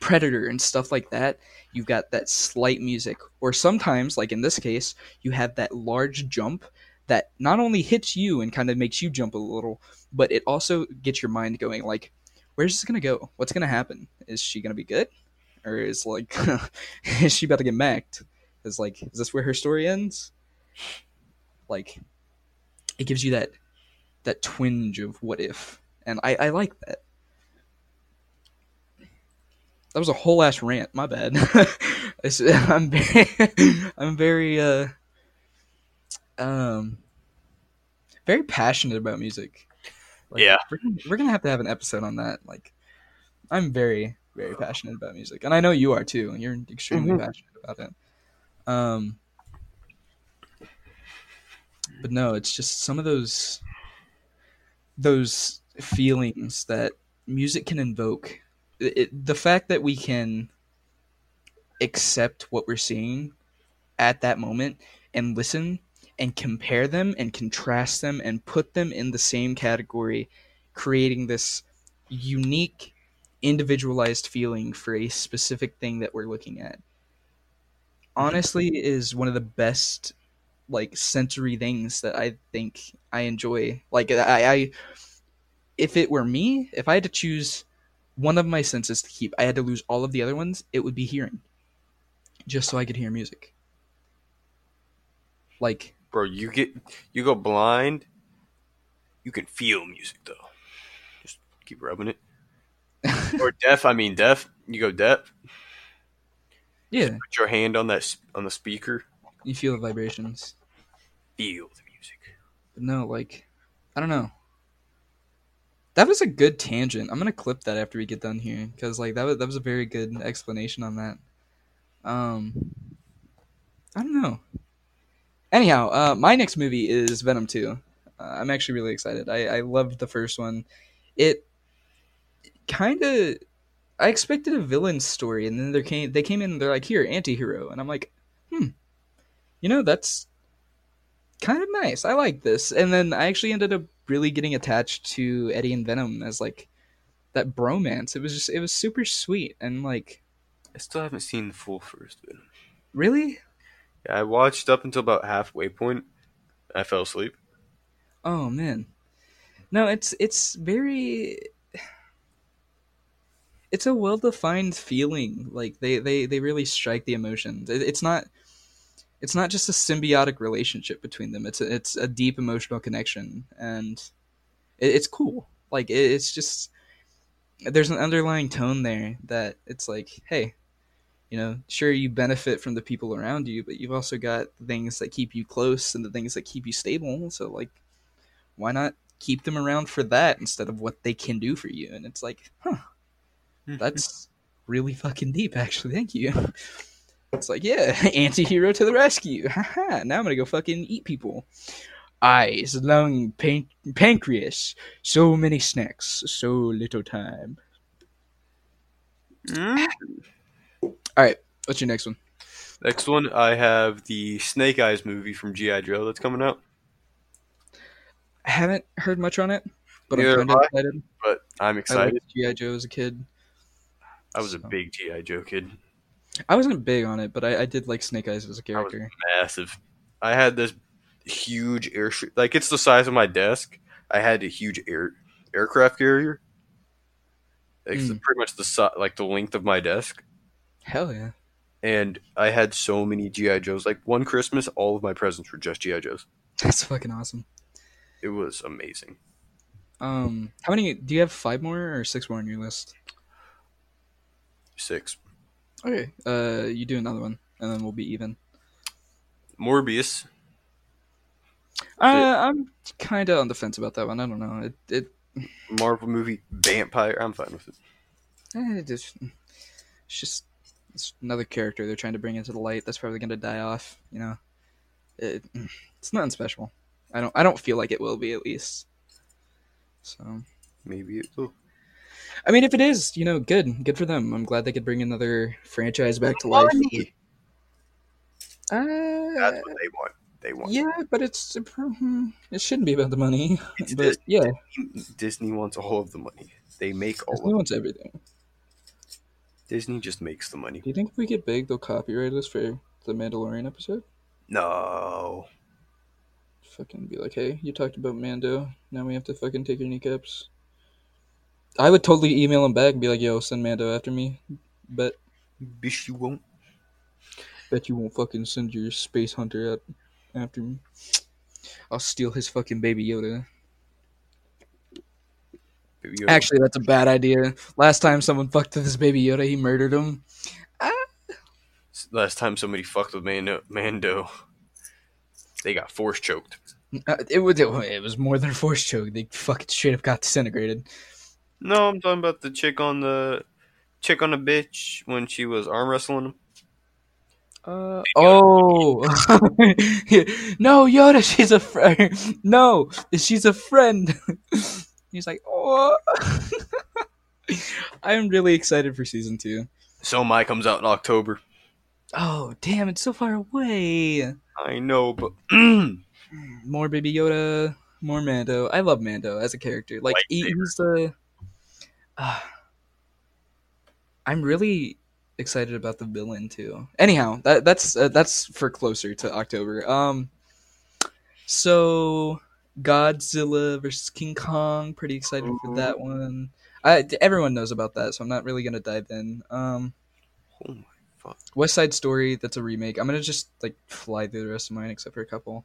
Predator and stuff like that, you've got that slight music. Or sometimes, like in this case, you have that large jump that not only hits you and kind of makes you jump a little, but it also gets your mind going like, where's this gonna go? What's gonna happen? Is she gonna be good? Or is like is she about to get macked? Is like is this where her story ends? Like it gives you that that twinge of what if. And I, I like that. That was a whole ass rant. My bad. I'm very, I'm very, uh, um, very passionate about music. Like, Yeah. we're gonna, we're gonna have to have an episode on that. Like, I'm very, very passionate about music, and I know you are too. and You're extremely Mhm. passionate about it. Um, but no, it's just some of those, those feelings that music can invoke. It, it- the fact that we can accept what we're seeing at that moment and listen and compare them and contrast them and put them in the same category, creating this unique, individualized feeling for a specific thing that we're looking at. Honestly, is one of the best like sensory things that I think I enjoy. Like I, I if it were me, if I had to choose one of my senses to keep, I had to lose all of the other ones, it would be hearing. Just so I could hear music. Like Bro, you get you go blind. You can feel music though. Just keep rubbing it. Or deaf. I mean deaf. You go deaf. yeah, Put your hand on that on the speaker. you feel the vibrations. Feel the music. But no, like I don't know. That was a good tangent. I'm gonna clip that after we get done here because like that was that was a very good explanation on that. Um, I don't know. Anyhow, uh, my next movie is Venom Two. Uh, I'm actually really excited. I I loved the first one. It kind of I expected a villain story, and then there came they came in. and They're like, here, anti-hero, and I'm like, hmm, you know, that's kind of nice. I like this. And then I actually ended up really getting attached to Eddie and Venom as like that bromance. It was just it was super sweet and like I still haven't seen the full first Venom. really I watched up until about halfway point. I fell asleep. oh man. No, it's it's very it's a well defined feeling. Like they, they they really strike the emotions. It, it's not it's not just a symbiotic relationship between them. It's a, it's a deep emotional connection, and it, it's cool. Like it, it's just there's an underlying tone there that it's like, hey, you know, sure you benefit from the people around you, but you've also got things that keep you close and the things that keep you stable. So like, why not keep them around for that instead of what they can do for you? And it's like, huh, that's really fucking deep, actually. Thank you. It's like, yeah, anti-hero to the rescue. Haha, now I'm gonna go fucking eat people. Eyes, lung, pan- pancreas. So many snacks, so little time. Mm. All right, what's your next one? Next one, I have the Snake Eyes movie from GI Joe that's coming out. I haven't heard much on it, but Neither I'm kind of excited. But I'm excited. GI Joe as a kid. I was a big GI Joe kid. I wasn't big on it, but I, I did like Snake Eyes as a I was character. massive. I had this huge air like it's the size of my desk. I had a huge air aircraft carrier. It's Mm. pretty much the like the length of my desk, Hell yeah! and I had so many GI Joes. Like one Christmas, all of my presents were just GI Joes. That's fucking awesome. It was amazing. Um, how many? Do you have five more or six more on your list? Six. Okay. Uh, you do another one, and then we'll be even. Morbius. Uh, I'm kind of on the fence about that one. I don't know. It it, Marvel movie Vampire. I'm fine with it. eh, it just it's just it's another character they're trying to bring into the light. That's probably gonna die off. You know, it, it's nothing special. I don't I don't feel like it will be at least. So Maybe it will. I mean, if it is, you know, good, good for them. I'm glad they could bring another franchise back to life. Uh, That's what they want. They want. yeah, but it's hmm, it shouldn't be about the money. It's But Disney. yeah, Disney wants all of the money. They make all Disney of wants everything. Disney just makes the money. Do you think if we get big, they'll copyright us for the Mandalorian episode? No. Fucking be like, hey, you talked about Mando. Now we have to fucking take your kneecaps. I would totally email him back and be like, yo, send Mando after me. But Bish, you won't. bet you won't fucking send your space hunter out after me. I'll steal his fucking baby Yoda. Baby Yoda. Actually, that's a bad idea. Last time someone fucked with his baby Yoda, he murdered him. Last time somebody fucked with Mando, Mando they got force choked. Uh, it was it was more than a force choke. They fucking straight up got disintegrated. No, I'm talking about the chick on the chick on the bitch when she was arm wrestling him. Uh, oh no, Yoda, she's a friend. No, she's a friend. He's like, oh. I'm really excited for season two. So My comes out in October. Oh damn, it's so far away. I know, but More Baby Yoda, more Mando. I love Mando as a character. Like he- he's the. Uh, I'm really excited about the villain too. Anyhow, that that's uh, that's for closer to October. Um, so Godzilla versus King Kong. Pretty excited for that one. I, everyone knows about that, so I'm not really gonna dive in. Um, oh my fuck. West Side Story, that's a remake. I'm gonna just like fly through the rest of mine except for a couple.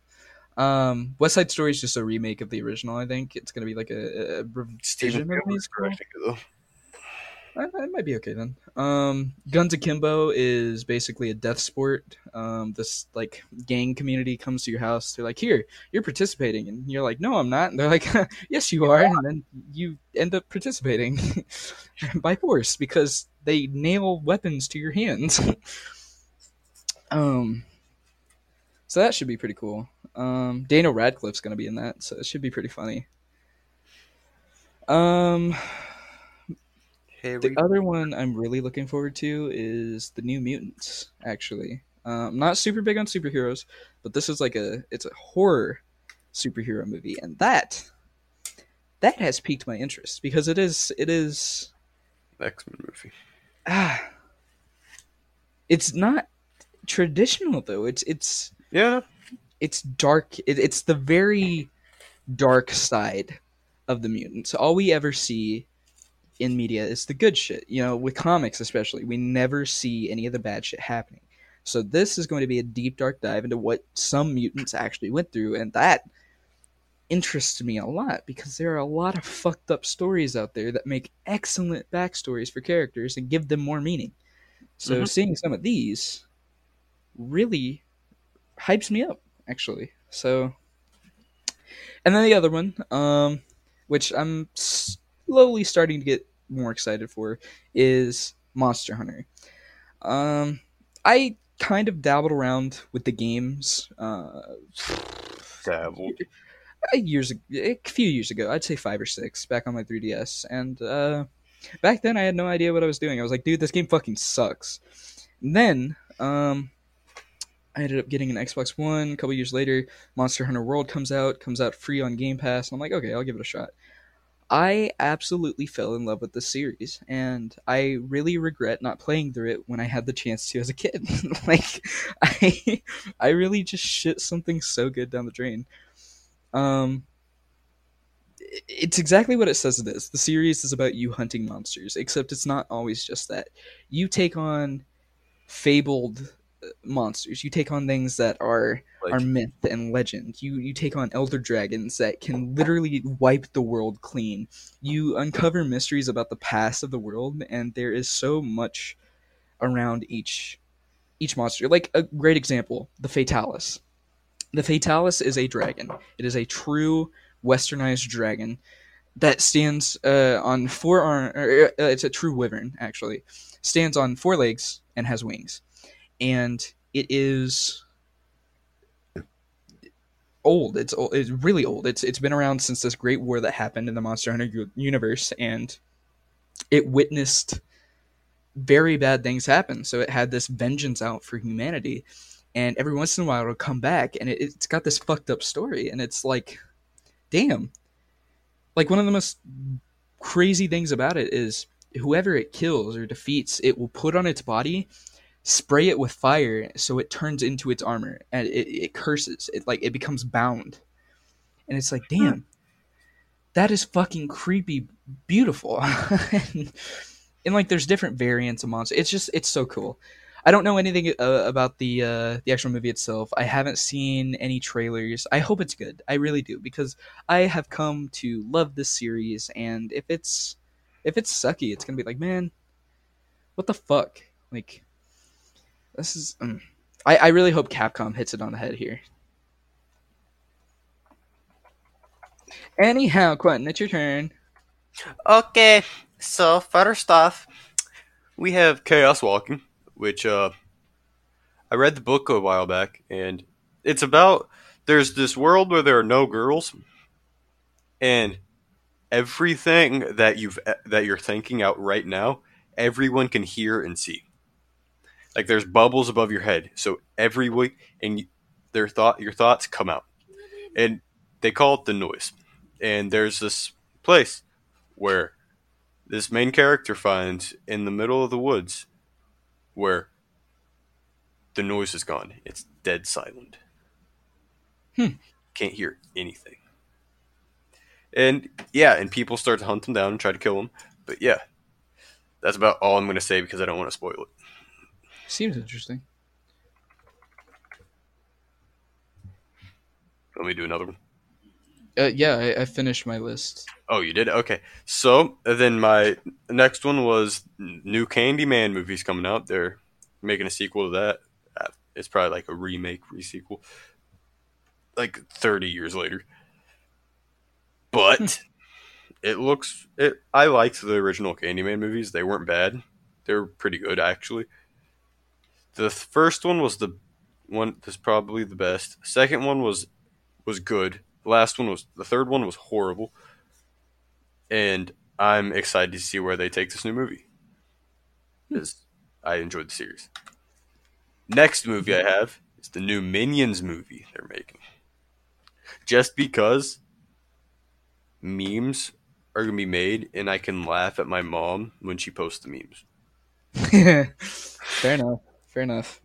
Um, West Side Story is just a remake of the original. I think it's gonna be like a, a revision of the Spielberg's it. I, I might be okay then. Um, Guns Akimbo is basically a death sport. Um, this like gang community comes to your house. They're like, "Here, you're participating," and you're like, "No, I'm not." And they're like, "Yes, you are," and then you end up participating by force because they nail weapons to your hands. um, so that should be pretty cool. Um, Daniel Radcliffe's gonna be in that, so it should be pretty funny. Um, Harry the other one I'm really looking forward to is the New Mutants. Actually, uh, I'm not super big on superheroes, but this is like a it's a horror superhero movie, and that that has piqued my interest because it is it is X Men movie. ah, it's not traditional though. It's it's Yeah, it's dark. It, it's the very dark side of the mutants. All we ever see in media is the good shit. You know, with comics especially, we never see any of the bad shit happening. So this is going to be a deep dark dive into what some mutants actually went through, and that interests me a lot because there are a lot of fucked up stories out there that make excellent backstories for characters and give them more meaning. So Mhm. seeing some of these really hypes me up actually. So, and then the other one, um, which I'm slowly starting to get more excited for, is Monster Hunter. Um, I kind of dabbled around with the games uh, dabbled. years a few years ago. I'd say five or six back on my 3DS, and uh, back then I had no idea what I was doing. I was like, dude, this game fucking sucks. And then um, I ended up getting an Xbox One. A couple years later, Monster Hunter World comes out, comes out free on Game Pass, and I'm like, okay, I'll give it a shot. I absolutely fell in love with the series, and I really regret not playing through it when I had the chance to as a kid. like, I, I really just shit something so good down the drain. Um, it's exactly what it says it is. The series is about you hunting monsters, except it's not always just that. You take on fabled monsters. You take on things that are Like, are myth and legend. You you take on elder dragons that can literally wipe the world clean. You uncover mysteries about the past of the world, and there is so much around each each monster. Like a great example, the Fatalis. The Fatalis is a dragon. It is a true westernized dragon that stands uh, on four arm. Or, uh, it's a true wyvern, actually. Stands on four legs and has wings, and it is old. It's. It's really old. It's it's been around since this great war that happened in the Monster Hunter universe, and it witnessed very bad things happen. So it had this vengeance out for humanity, and every once in a while it'll come back, and it, it's got this fucked up story, and it's like, damn. Like one of the most crazy things about it is whoever it kills or defeats, it will put on its body, spray it with fire, so it turns into its armor, and it, it curses. It like it becomes bound, and it's like, damn, that is fucking creepy, beautiful. and, and like, there's different variants of monsters. It's just, it's so cool. I don't know anything uh, about the uh, the actual movie itself. I haven't seen any trailers. I hope it's good. I really do because I have come to love this series. And if it's if it's sucky, it's gonna be like, man, what the fuck? Like, this is. Um, I I really hope Capcom hits it on the head here. Anyhow, Quentin, it's your turn. Okay, so first off, We have Chaos Walking, which uh, I read the book a while back, and it's about there's this world where there are no girls, and everything that you've that you're thinking out right now, everyone can hear and see. Like there's bubbles above your head, so every week and their thought your thoughts come out, and they call it the noise. And there's this place where this main character finds in the middle of the woods where the noise is gone. It's dead silent. Hmm. Can't hear anything. And yeah, and people start to hunt him down and try to kill him. But yeah, that's about all I'm going to say because I don't want to spoil it. Seems interesting. Let me do another one. Uh, yeah, I, I finished my list. Oh, you did? Okay. So then my next one was new Candyman movies coming out. They're making a sequel to that. Uh, It's probably like a remake, re-sequel, like 30 years later. But it looks it. I liked the original Candyman movies. They weren't bad. They were pretty good actually. The first one was the one that's probably the best. Second one was was good. The last one was the third one was horrible. And I'm excited to see where they take this new movie. Because I enjoyed the series. Next movie I have is the new Minions movie they're making. Just because memes are gonna be made and I can laugh at my mom when she posts the memes. Fair enough. Fair enough.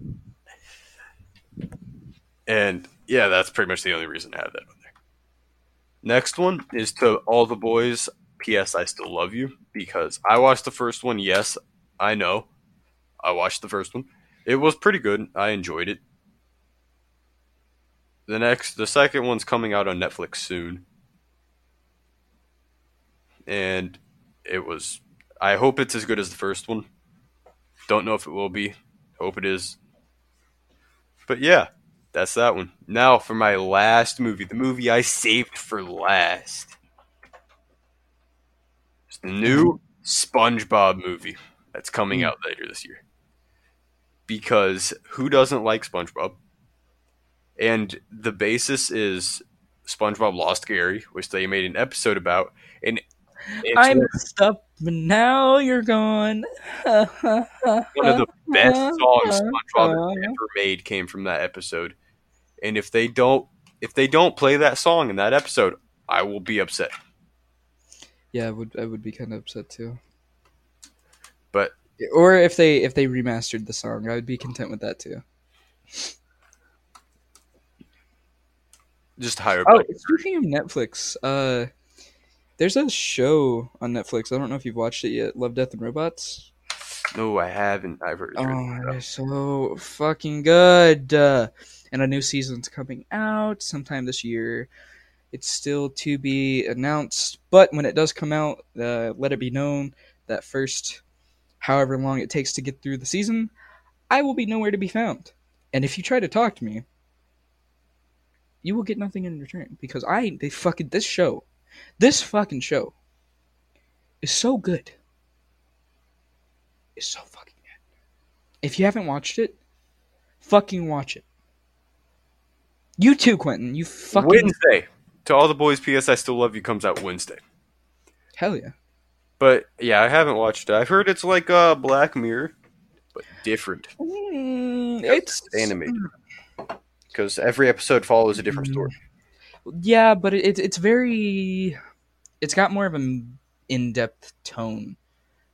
And yeah, that's pretty much the only reason I have that on there. Next one is to all the boys. P.S. I still love you because I watched the first one. Yes, I know. I watched the first one. It was pretty good. I enjoyed it. The next, the second one's coming out on Netflix soon, and it was. I hope it's as good as the first one. Don't know if it will be. Hope it is. But yeah, that's that one. Now for my last movie, the movie I saved for last. It's the new SpongeBob movie that's coming hmm. out later this year. Because who doesn't like SpongeBob? And the basis is SpongeBob Lost Gary, which they made an episode about. And it's I messed up, but now you're gone. one of the best songs SpongeBob ever made came from that episode. And if they don't if they don't play that song in that episode, I will be upset. Yeah, I would. I would be kind of upset too. But Or if they if they remastered the song, I would be content with that too. just hire Oh, speaking of Netflix, uh, there's a show on Netflix. I don't know if you've watched it yet. Love, Death, and Robots. No, I haven't. I've heard. Oh, it's so fucking good. Uh, and a new season's coming out sometime this year. It's still to be announced, but when it does come out, uh, let it be known that first, however long it takes to get through the season, I will be nowhere to be found. And if you try to talk to me, you will get nothing in return because I they fucking this show, this fucking show is so good. It's so fucking good. If you haven't watched it, fucking watch it. You too, Quentin. You fucking Wednesday. To all the boys, P.S. I still love you comes out Wednesday. hell yeah. But yeah, I haven't watched it. I've heard it's like uh, Black Mirror, but different Mm, it's animated. Because every episode follows a different story. Yeah, but it, it's it's very. It's got more of an in-depth tone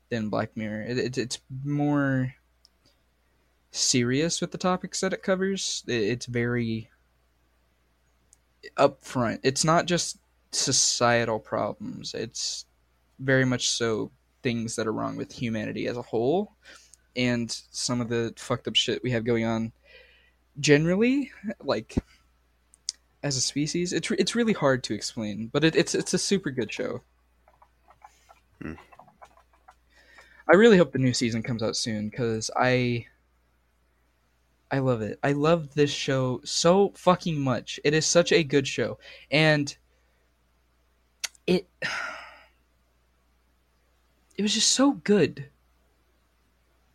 than Black Mirror. It, it, it's more serious with the topics that it covers. It, it's very upfront. It's not just societal problems. It's very much so things that are wrong with humanity as a whole and some of the fucked up shit we have going on generally like as a species it's re- it's really hard to explain but it, it's it's a super good show. Hmm. i really hope the new season comes out soon because i i love it. I love this show so fucking much. It is such a good show. And it it was just so good.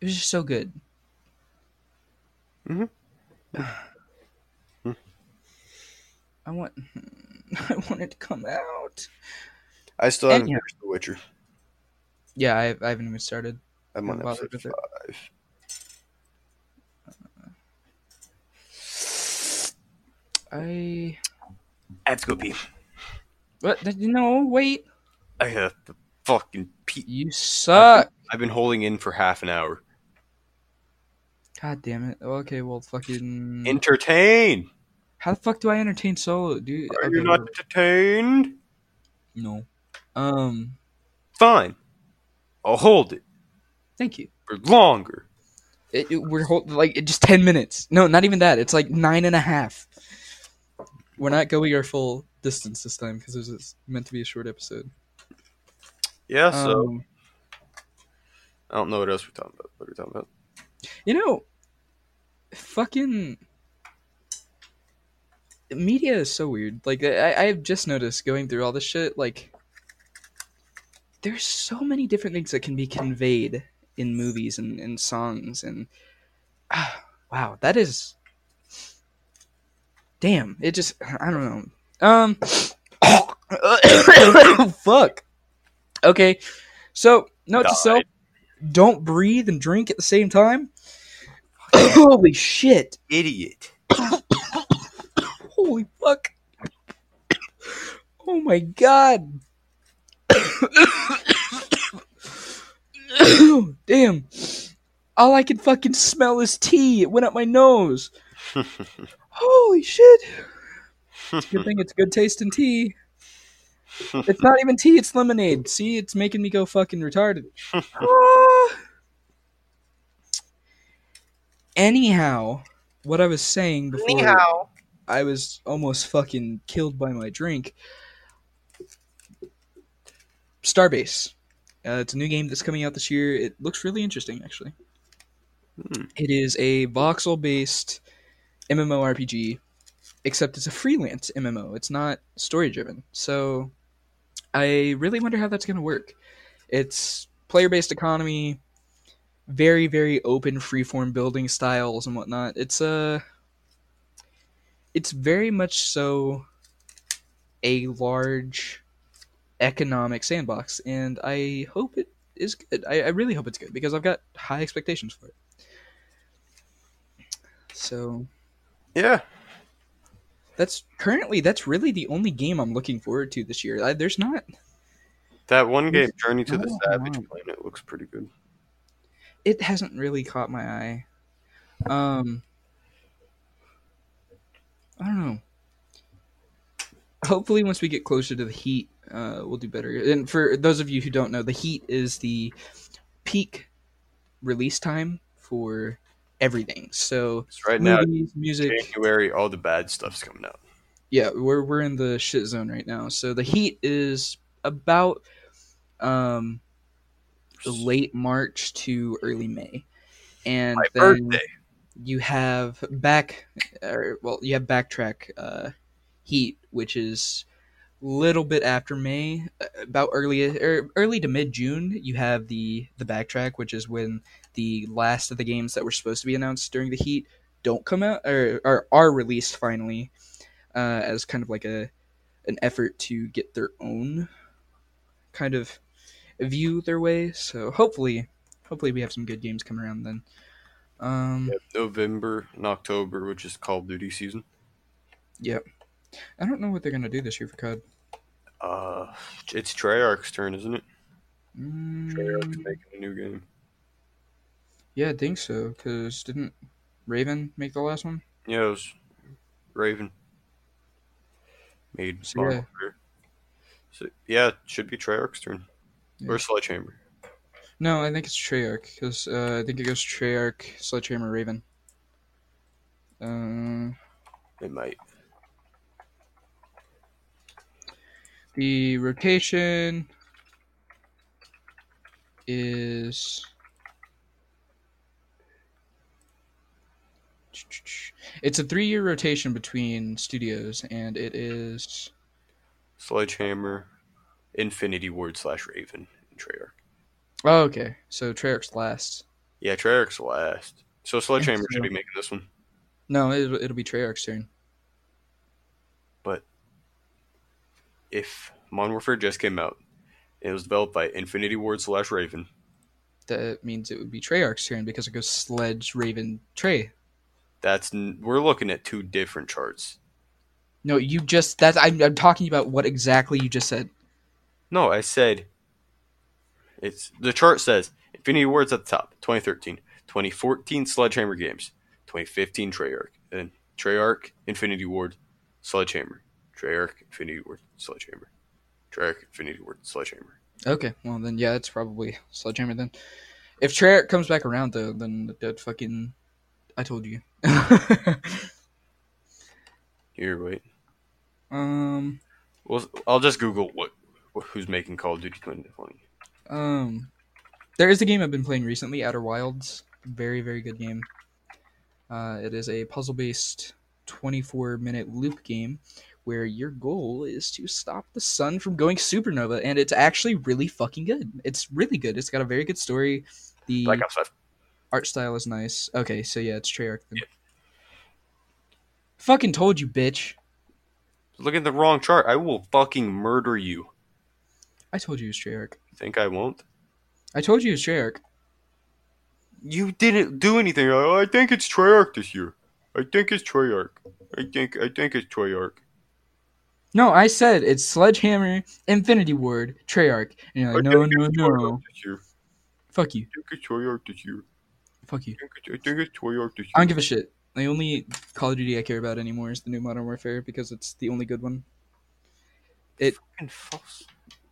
It was just so good. Mhm. I want I want it to come out. I still haven't Anyhow. finished The Witcher. Yeah, I, I haven't even started. I'm on Haven't bothered episode with it. five. Uh, I I have to go pee. what? No, wait. I have to fucking pee. You suck. I've been holding in for half an hour. God damn it. Okay, well, fucking. Entertain. How the fuck do I entertain solo, dude? Are you not entertained? No. Um. Fine. I'll hold it Thank you. for longer. It, it- we're hold, like just ten minutes. No, not even that. It's like nine and a half. We're not going our full distance this time because this is meant to be a short episode. Yeah, so Um, I don't know what else we're talking about. What are we talking about? You know, fucking media is so weird. Like I, I have just noticed going through all this shit. Like, there's so many different things that can be conveyed in movies and, and songs, and ah, wow, that is damn. It just I don't know. Um, fuck. Okay, so note to self: don't breathe and drink at the same time. Holy shit! Idiot. Holy fuck! Oh my god! Damn! All I can fucking smell is tea. It went up my nose. Holy shit! Good thing it's good tasting tea. It's not even tea, it's lemonade. See, it's making me go fucking retarded. Ah. Anyhow, what I was saying before I was almost fucking killed by my drink. Starbase. Uh, it's a new game that's coming out this year. It looks really interesting, actually. Hmm. It is a voxel based MMORPG, except it's a freelance MMO. It's not story driven. So I really wonder how that's going to work. It's player based economy, very, very open freeform building styles and whatnot. It's a. it's very much so a large economic sandbox, and I hope it is good. I, I really hope it's good because I've got high expectations for it. So yeah. that's currently that's really the only game I'm looking forward to this year. I, there's not That one game, Journey to the Savage. Planet, looks pretty good. it hasn't really caught my eye. Um, I don't know. Hopefully, once we get closer to the heat, uh, we'll do better. And for those of you who don't know, the heat is the peak release time for everything. So right now, music, January, all the bad stuff's coming out. yeah, we're we're in the shit zone right now. So the heat is about um late March to early May, and My then birthday. You have back, or well, you have backtrack uh, heat, which is little bit after May, uh, about early or early to mid June. You have the the backtrack, which is when the last of the games that were supposed to be announced during the heat don't come out or, or are released finally, uh, as kind of like a an effort to get their own kind of view their way. So hopefully, hopefully we have some good games come around then. Um, November and October, which is Call of Duty season. Yep. I don't know what they're gonna do this year for COD. Uh, it's Treyarch's turn, isn't it? Mm, making a new game. yeah, I think so. Cause didn't Raven make the last one? Yeah, it was Raven made So, yeah. So yeah, it should be Treyarch's turn Yeah. or Sledgehammer. No, I think it's Treyarch. Cause uh, I think it goes Treyarch, Sledgehammer, Raven. Uh, It might. the rotation is it's a three-year rotation between studios and it is Sledgehammer, Infinity Ward slash Raven, and Treyarch. Oh, okay so treyarch's last Yeah, Treyarch's last. So Sledgehammer should be making this one. no it'll, it'll be treyarch's turn But if Modern Warfare just came out, and it was developed by Infinity Ward slash Raven. that means it would be treyarch's turn because it goes sledge raven trey That's we're looking at two different charts. no you just that's I'm, I'm talking about what exactly you just said No, I said it's the chart says Infinity Ward's at the top, 2013, 2014 Sledgehammer Games, 2015 Treyarch, and Treyarch, Infinity Ward, Sledgehammer, Treyarch, Infinity Ward, Sledgehammer, Treyarch, Infinity Ward, Sledgehammer. okay well then yeah it's probably sledgehammer then if treyarch comes back around though then that fucking i told you Here, wait. um Well, I'll just Google what, what who's making Call of Duty 2020. Um, there is a game I've been playing recently, Outer Wilds. Very, very good game. Uh, it is a puzzle-based, 24-minute loop game where your goal is to stop the sun from going supernova, and it's actually really fucking good. It's really good. It's got a very good story. The Black Ops 5. art style is nice. Okay, so yeah, it's Treyarch. Then. Yeah. Fucking told you, bitch. Look at the wrong chart. I will fucking murder you. I told you it was Treyarch. Think I won't? I told you it was Treyarch. You didn't do anything. Oh, I think it's Treyarch this year. I think it's Treyarch. I think I think it's Treyarch. No, I said it's Sledgehammer, Infinity Ward, Treyarch. And you're like, no, no, it's no. This year. Fuck you. I think it's Treyarch this year. Fuck you. I think it's, I think it's Treyarch this year. I don't give a shit. The only Call of Duty I care about anymore is the new Modern Warfare because it's the only good one. Fucking false.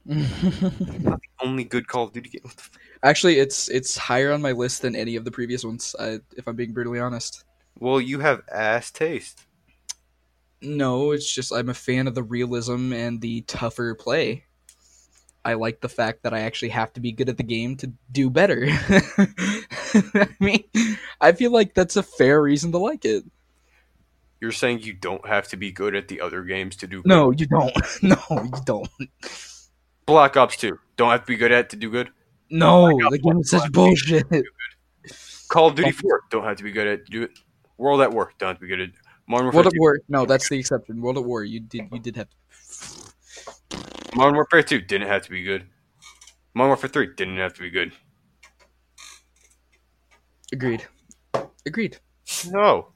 Not the only good Call of Duty game. What the f- Actually, it's it's higher on my list than any of the previous ones. I, if I'm being brutally honest. Well, you have ass taste. No, it's just I'm a fan of the realism and the tougher play. I like the fact that I actually have to be good at the game to do better. I mean, I feel like that's a fair reason to like it. You're saying you don't have to be good at the other games to do. No, you don't. No, you don't. Black Ops 2. Don't have to be good at it to do good. No, the game is such bullshit. Call of Duty 4. Don't have to be good at to do it. World at War. Don't have to be good at Modern Warfare World at War. No, that's the exception. World at War. You did. You did have. To. Modern Warfare 2 didn't have to be good. Modern Warfare 3 didn't have to be good. Agreed. Agreed. No.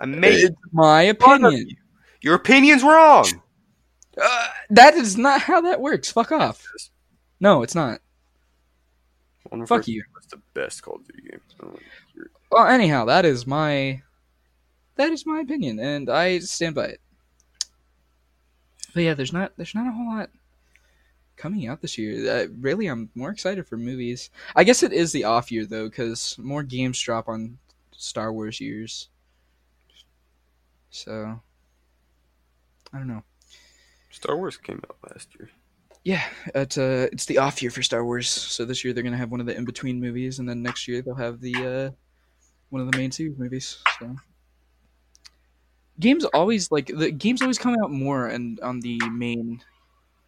I made It's my opinion. Your opinion's wrong. That is not how that works. Fuck off. No, it's not. Modern Fuck Warfare you. 2 was the best Call of Duty game. I don't wanna hear it. Well, anyhow, that is my that is my opinion, and I stand by it. But yeah, there's not there's not a whole lot coming out this year. Uh, really, I'm more excited for movies. I guess it is the off year though, because more games drop on Star Wars years. So I don't know. Star Wars came out last year. Yeah, it's uh it's the off year for Star Wars. So this year they're gonna have one of the in between movies, and then next year they'll have the uh one of the main series movies. So games always like the games always come out more and on the main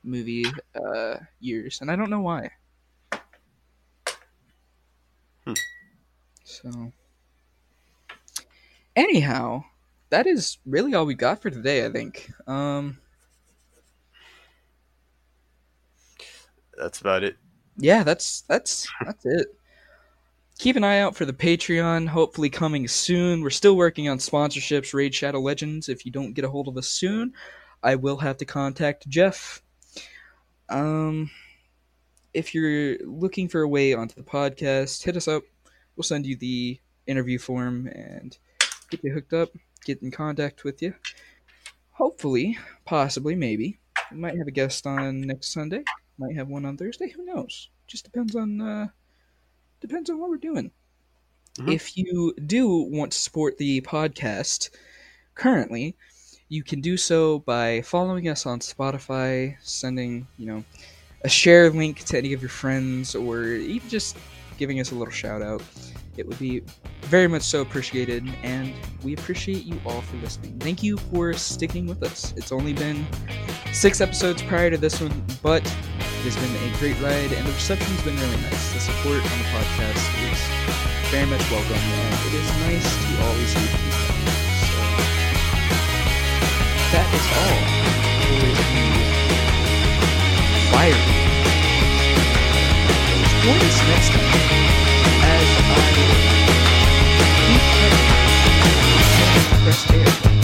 movie uh years, and I don't know why. Hmm. So anyhow, that is really all we got for today. I think. Um. That's about it. yeah, that's that's that's it. Keep an eye out for the Patreon, hopefully coming soon. We're still working on sponsorships, Raid Shadow Legends. If you don't get a hold of us soon, I will have to contact Jeff. Um if you're looking for a way onto the podcast, hit us up. We'll send you the interview form and get you hooked up, get in contact with you. Hopefully, possibly, maybe. We might have a guest on next Sunday. Might have one on Thursday. Who knows? Just depends on uh, depends on what we're doing. Mhm. If you do want to support the podcast currently, you can do so by following us on Spotify, sending, you know, a share link to any of your friends, or even just giving us a little shout out. It would be very much so appreciated, and we appreciate you all for listening. Thank you for sticking with us. It's only been six episodes prior to this one, but it has been a great ride, and the reception's been really nice. The support on the podcast is very much welcome, and it is nice to always hear feedback. So that is all for the fire. Join us next time Thank you.